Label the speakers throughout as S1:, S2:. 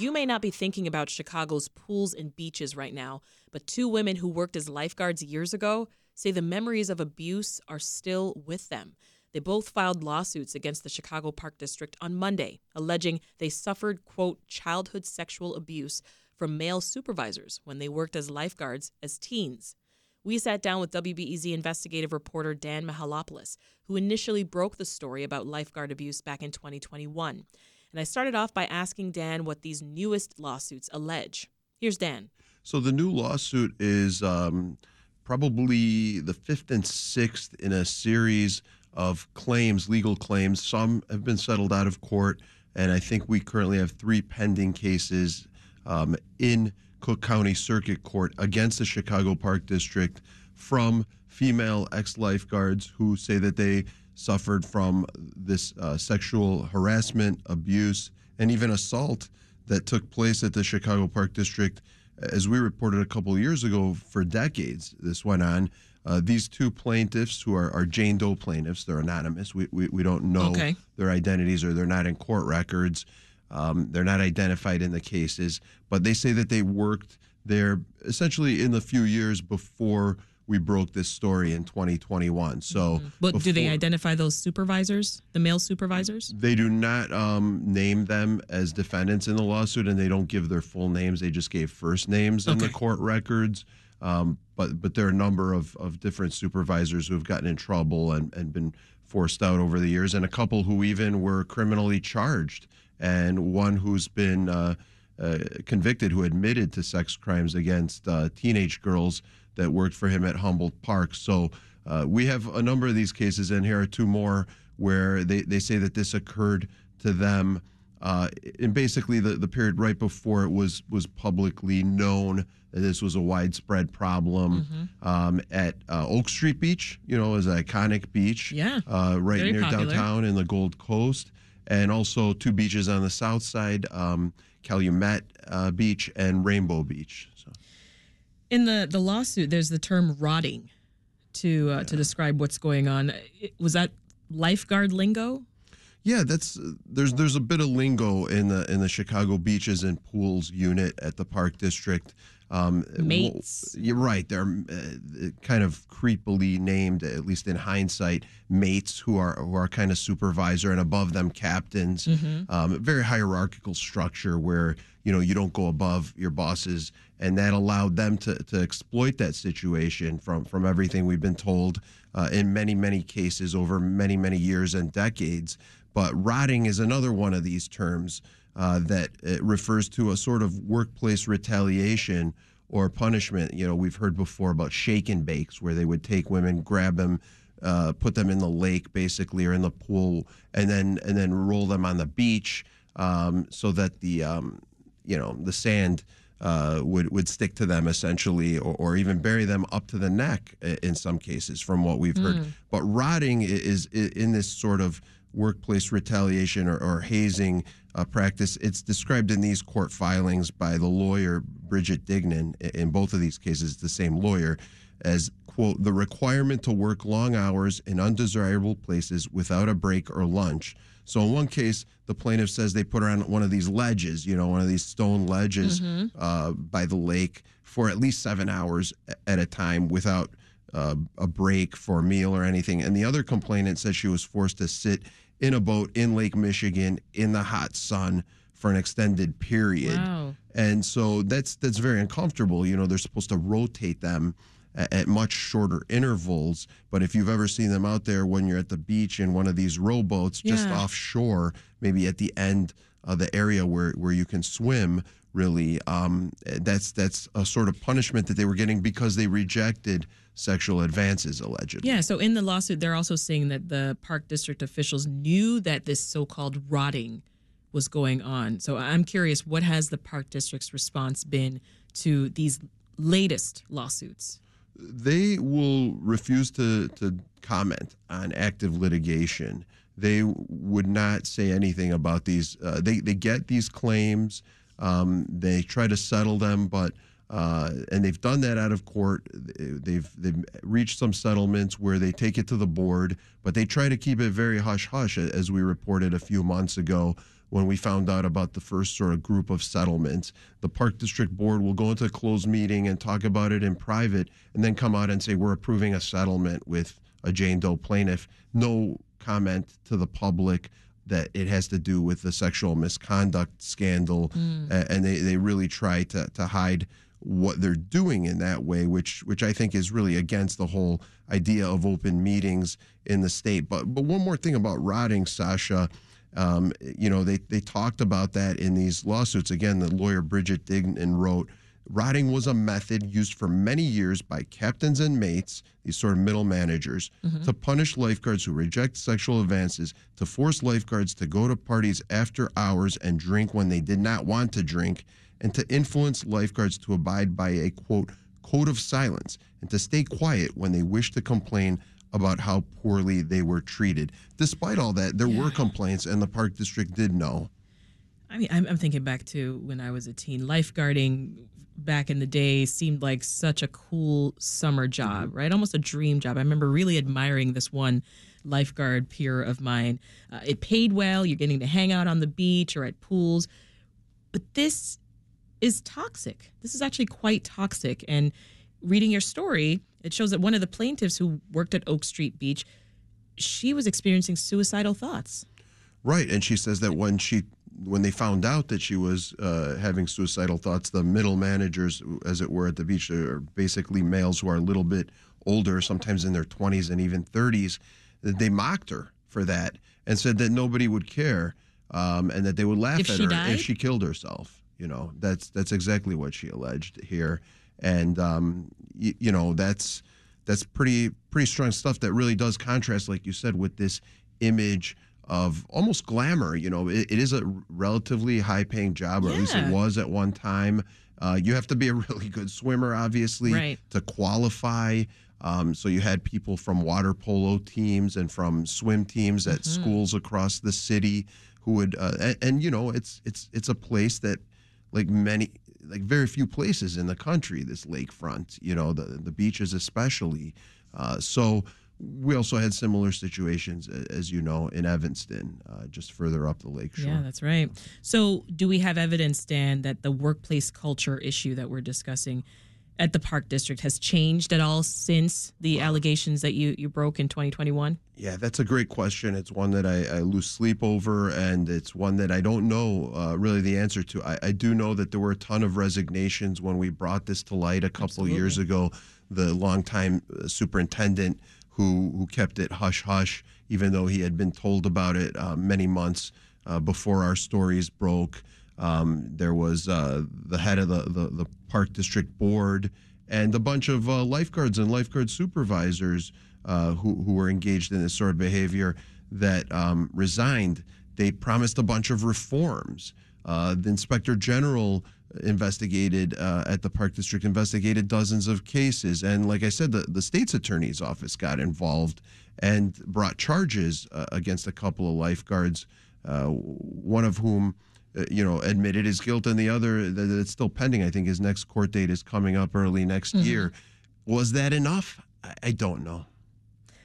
S1: You may not be thinking about Chicago's pools and beaches right now, but two women who worked as lifeguards years ago say the memories of abuse are still with them. They both filed lawsuits against the Chicago Park District on Monday, alleging they suffered, quote, childhood sexual abuse from male supervisors when they worked as lifeguards as teens. We sat down with WBEZ investigative reporter Dan Mihalopoulos, who initially broke the story about lifeguard abuse back in 2021. And I started off by asking Dan what these newest lawsuits allege. Here's Dan.
S2: So the new lawsuit is um, probably the fifth and sixth in a series of claims, legal claims. Some have been settled out of court, and I think we currently have three pending cases um, in Cook County Circuit Court against the Chicago Park District from female ex lifeguards who say that they suffered from this uh, sexual harassment, abuse, and even assault that took place at the Chicago Park District. As we reported a couple years ago, for decades, this went on. Uh, these two plaintiffs, who are, are, Jane Doe plaintiffs, they're anonymous. We, we, we don't know
S1: okay.
S2: their identities or they're not in court records. Um, they're not identified in the cases, but they say that they worked there essentially in the few years before we broke this story in 2021. So, mm-hmm.
S1: but before, do they identify those supervisors, the male supervisors?
S2: They do not um, name them as defendants in the lawsuit, and they don't give their full names. They just gave first names okay. in the court records. Um, but but there are a number of, of different supervisors who have gotten in trouble and, and been forced out over the years, and a couple who even were criminally charged, and one who's been uh, uh, convicted who admitted to sex crimes against uh, teenage girls that worked for him at Humboldt Park. So uh, we have a number of these cases, and here are two more where they, they say that this occurred to them uh, in basically the, the period right before it was was publicly known that this was a widespread problem mm-hmm. um, at uh, Oak Street Beach, you know, is an iconic beach,
S1: yeah,
S2: uh, right
S1: Very
S2: near
S1: popular.
S2: downtown in the Gold Coast, and also two beaches on the south side, um, Calumet uh, Beach and Rainbow Beach.
S1: In the, the lawsuit, there's the term rotting to uh, yeah. to describe what's going on. Was that lifeguard lingo?
S2: Yeah, that's there's there's a bit of lingo in the in the Chicago beaches and pools unit at the Park District.
S1: Um, mates.
S2: You're right. They're uh, kind of creepily named, at least in hindsight, mates who are who are kind of supervisor and above them captains. Mm-hmm. Um, very hierarchical structure where you know you don't go above your bosses, and that allowed them to to exploit that situation from from everything we've been told uh, in many many cases over many many years and decades. But rotting is another one of these terms uh, that refers to a sort of workplace retaliation or punishment. You know, we've heard before about shake and bakes, where they would take women, grab them, uh, put them in the lake, basically, or in the pool, and then and then roll them on the beach, um, so that the um, you know the sand. Uh, would would stick to them essentially, or, or even bury them up to the neck in some cases, from what we've heard. Mm. But rotting is, is in this sort of workplace retaliation or, or hazing uh, practice. It's described in these court filings by the lawyer Bridget Duignan. In both of these cases, the same lawyer as quote the requirement to work long hours in undesirable places without a break or lunch. So in one case, the plaintiff says they put her on one of these ledges, you know, one of these stone ledges mm-hmm. uh, by the lake for at least seven hours at a time without uh, a break for a meal or anything. And the other complainant said she was forced to sit in a boat in Lake Michigan in the hot sun for an extended period.
S1: Wow.
S2: And so that's that's very uncomfortable. You know, they're supposed to rotate them at, at, much shorter intervals. But if you've ever seen them out there when you're at the beach in one of these rowboats just offshore, maybe at the end of the area where, where you can swim, really, um, that's that's a sort of punishment that they were getting because they rejected sexual advances, allegedly.
S1: Yeah, so in the lawsuit, they're also saying that the park district officials knew that this so called rotting was going on. So I'm curious, what has the Park District's response been to these latest lawsuits?
S2: They will refuse to, to comment on active litigation. They would not say anything about these. Uh, they, they get these claims, um, they try to settle them, but uh, and they've done that out of court. They've they've reached some settlements where they take it to the board, but they try to keep it very hush hush, as we reported a few months ago when we found out about the first sort of group of settlements. The Park District Board will go into a closed meeting and talk about it in private, and then come out and say we're approving a settlement with a Jane Doe plaintiff. No comment to the public that it has to do with the sexual misconduct scandal, mm. and they, they really try to, to hide what they're doing in that way, which which I think is really against the whole idea of open meetings in the state. But but one more thing about rotting, Sasha. Um, you know, they, they talked about that in these lawsuits. Again, the lawyer Bridget Duignan wrote, Rotting was a method used for many years by captains and mates, these sort of middle managers, mm-hmm. to punish lifeguards who reject sexual advances, to force lifeguards to go to parties after hours and drink when they did not want to drink, and to influence lifeguards to abide by a quote code of silence and to stay quiet when they wish to complain about how poorly they were treated. Despite all that, there yeah. were complaints, and the park district did know.
S1: I mean, I'm, I'm, thinking back to when I was a teen. Lifeguarding back in the day seemed like such a cool summer job, mm-hmm. right? Almost a dream job. I remember really admiring this one lifeguard peer of mine. Uh, it paid well. You're getting to hang out on the beach or at pools. But this is toxic. This is actually quite toxic. And reading your story, it shows that one of the plaintiffs who worked at Oak Street Beach, she was experiencing suicidal thoughts.
S2: Right, and she says that when she when they found out that she was uh, having suicidal thoughts, the middle managers, as it were, at the beach, are basically males who are a little bit older, sometimes in their 20s and even 30s. They mocked her for that and said that nobody would care um, and that they would laugh
S1: if
S2: at her
S1: died?
S2: if she killed herself. You know, that's that's exactly what she alleged here, and um, y- you know that's that's pretty pretty strong stuff that really does contrast, like you said, with this image of almost glamour. You know, it, it is a relatively high paying job, or yeah. at least it was at one time. Uh, you have to be a really good swimmer, obviously,
S1: right.
S2: to qualify. Um, so you had people from water polo teams and from swim teams at mm-hmm. schools across the city who would, uh, and, and, you know, it's it's it's a place that like many like very few places in the country this lakefront you know the the beaches especially. Uh, so we also had similar situations as you know in evanston uh, just further up the lake shore.
S1: yeah that's right. So do we have evidence dan that the workplace culture issue that we're discussing at the Park District has changed at all since the allegations that you, you broke in 2021?
S2: Yeah, that's a great question. It's one that I, I lose sleep over, and it's one that I don't know uh, really the answer to. I, I, do know that there were a ton of resignations when we brought this to light a couple Absolutely. years ago. The longtime uh, superintendent who who kept it hush hush, even though he had been told about it uh, many months uh, before our stories broke. Um, there was uh, the head of the, the, the, park district board and a bunch of uh, lifeguards and lifeguard supervisors uh, who, who were engaged in this sort of behavior that um, resigned. They promised a bunch of reforms. Uh, the inspector general investigated uh, at the park district investigated dozens of cases and like i said the, the state's attorney's office got involved and brought charges uh, against a couple of lifeguards one of whom uh, you know, admitted his guilt, and the other that's still pending. I think his next court date is coming up early next mm-hmm. year. Was that enough? I don't know.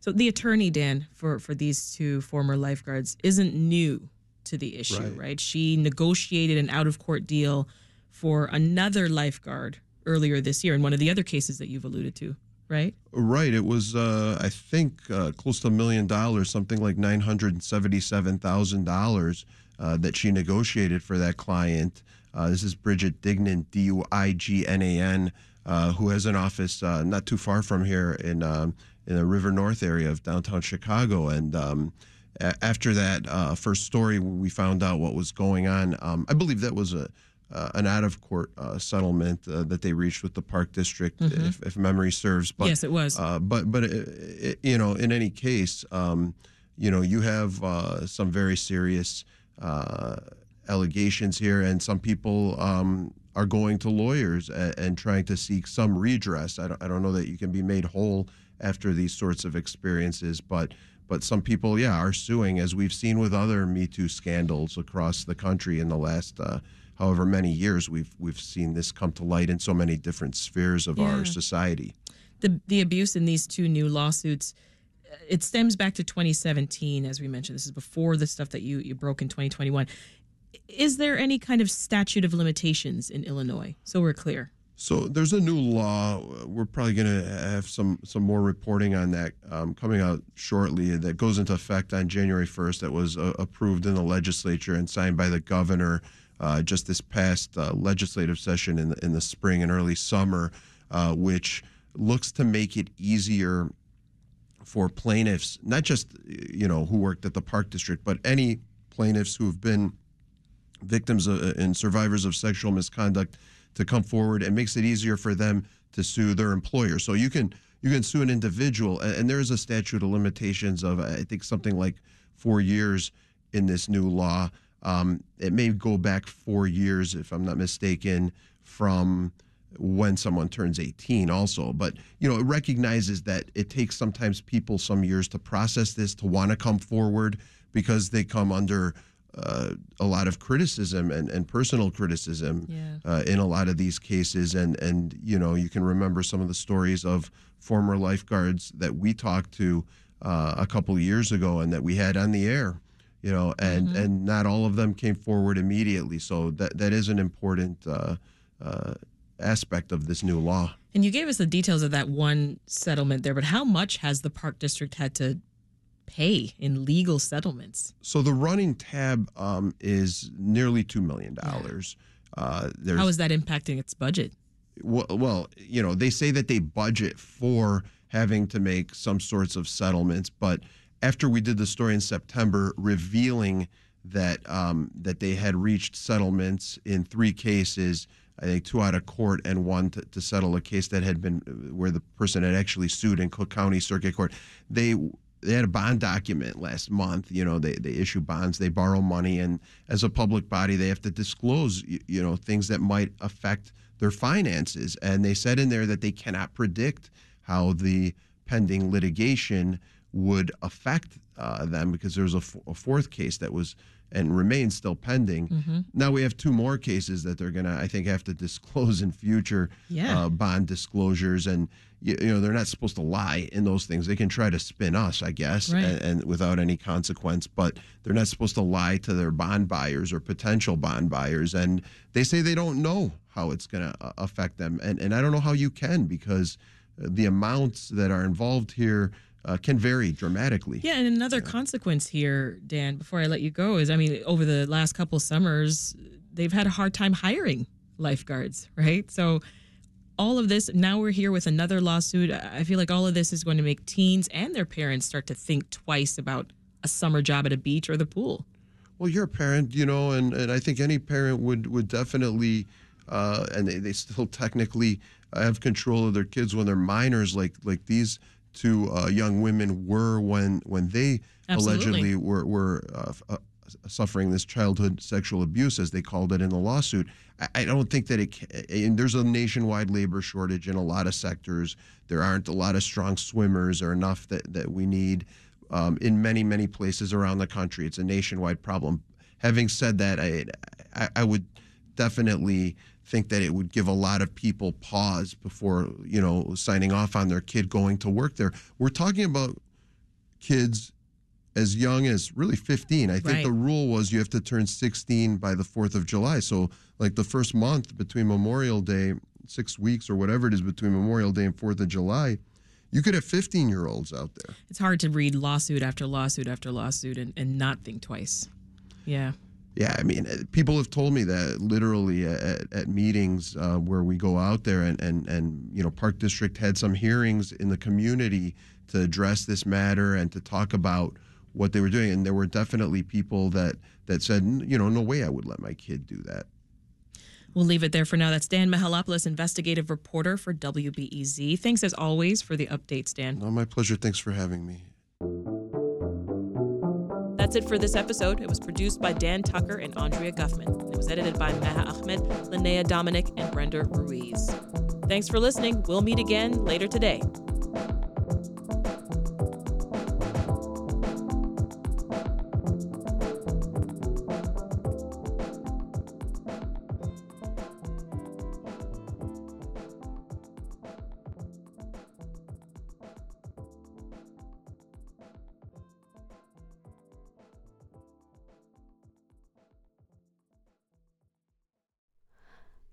S1: So the attorney Dan for for these two former lifeguards isn't new to the issue, right? right? She negotiated an out of court deal for another lifeguard earlier this year in one of the other cases that you've alluded to, right?
S2: Right. It was, uh, I think, uh, close to a million dollars, something like nine hundred seventy-seven thousand dollars uh, that she negotiated for that client. Uh, this is Bridget Duignan, D U I G N A N, uh, who has an office uh, not too far from here in um, in the River North area of downtown Chicago. And um, a- after that uh, first story, we found out what was going on. Um, I believe that was a uh, an out of court uh, settlement uh, that they reached with the park district, mm-hmm. if, if, memory serves.
S1: But, yes, it was.
S2: but but it, it, you know, in any case, um, you know, you have some very serious uh, allegations here, and some people um, are going to lawyers and, and, trying to seek some redress. I don't, I don't know that you can be made whole after these sorts of experiences, but but some people, yeah, are suing, as we've seen with other Me Too scandals across the country in the last. Uh, however many years we've we've seen this come to light in so many different spheres of yeah. our society.
S1: The the abuse in these two new lawsuits it stems back to 2017 as we mentioned this is before the stuff that you you broke in 2021 is there any kind of statute of limitations in Illinois so we're clear
S2: so there's a new law. We're probably going to have some some more reporting on that um, coming out shortly. That goes into effect on January 1st. That was uh, approved in the legislature and signed by the governor uh, just this past uh, legislative session in the, in the spring and early summer, uh, which looks to make it easier for plaintiffs, not just you know who worked at the Park District, but any plaintiffs who have been victims of, and survivors of sexual misconduct to come forward. It makes it easier for them to sue their employer. So you can you can sue an individual, and there is a statute of limitations of I think something like four years in this new law. Um, it may go back four years, if I'm not mistaken, from when someone turns 18 also but you know it recognizes that it takes sometimes people some years to process this to want to come forward because they come under uh, a lot of criticism and, and personal criticism yeah. uh, in a lot of these cases and and you know you can remember some of the stories of former lifeguards that we talked to uh, a couple years ago and that we had on the air you know, and mm-hmm. and not all of them came forward immediately. So that that is an important uh, uh, aspect of this new law.
S1: And you gave us the details of that one settlement there, but how much has the Park District had to pay in legal settlements?
S2: So the running tab um, is nearly two million dollars.
S1: Uh, how is that impacting its budget?
S2: Well, well, you know, they say that they budget for having to make some sorts of settlements, but after we did the story in September, revealing that um, that they had reached settlements in three cases. I think two out of court and one to, to, settle a case that had been where the person had actually sued in Cook County Circuit Court. They they had a bond document last month. You know, they, they issue bonds, they borrow money, and as a public body, they have to disclose, you, you know, things that might affect their finances. And they said in there that they cannot predict how the pending litigation would affect uh, them because there's a, f- a fourth case that was and remains still pending. Mm-hmm. Now we have two more cases that they're going to, I think, have to disclose in future yeah. uh, bond disclosures. And, you, you, know, they're not supposed to lie in those things. They can try to spin us, I guess, right. and, and, without any consequence, but they're not supposed to lie to their bond buyers or potential bond buyers. And they say they don't know how it's going to uh, affect them. And, and I don't know how you can because the amounts that are involved here uh, can vary dramatically.
S1: Yeah, and another yeah. consequence here, Dan, before I let you go, is I mean, over the last couple summers, they've had a hard time hiring lifeguards, right? So all of this, now we're here with another lawsuit. I feel like all of this is going to make teens and their parents start to think twice about a summer job at a beach or the pool.
S2: Well, you're a parent, you know, and, and I think any parent would would definitely, uh, and they, they still technically have control of their kids when they're minors, like like these to uh, young women were when when they Absolutely. allegedly were were uh, uh, suffering this childhood sexual abuse, as they called it in the lawsuit. I, I don't think that it. And there's a nationwide labor shortage in a lot of sectors. There aren't a lot of strong swimmers or enough that that we need um, in many many places around the country. It's a nationwide problem. Having said that, I I, I would definitely think that it would give a lot of people pause before you know signing off on their kid going to work there. We're talking about kids as young as really 15. I think right. the rule was you have to turn 16 by the 4th of July. So like the first month between Memorial Day, 6 weeks or whatever it is between Memorial Day and 4th of July, you could have 15 year olds out there.
S1: It's hard to read lawsuit after lawsuit after lawsuit and, and not think twice. Yeah.
S2: Yeah, I mean, uh, people have told me that literally at, at meetings uh, where we go out there, and, and, and you know, Park District had some hearings in the community to address this matter and to talk about what they were doing, and there were definitely people that that said, you know, no way I would let my kid do that.
S1: We'll leave it there for now. That's Dan Mihalopoulos, investigative reporter for WBEZ. Thanks as always for the updates, Dan.
S2: No, my pleasure. Thanks for having me.
S1: That's it for this episode. It was produced by Dan Tucker and Andrea Guthmann. It was edited by Maha Ahmed, Linnea Dominic, and Brenda Ruiz. Thanks for listening. We'll meet again later today.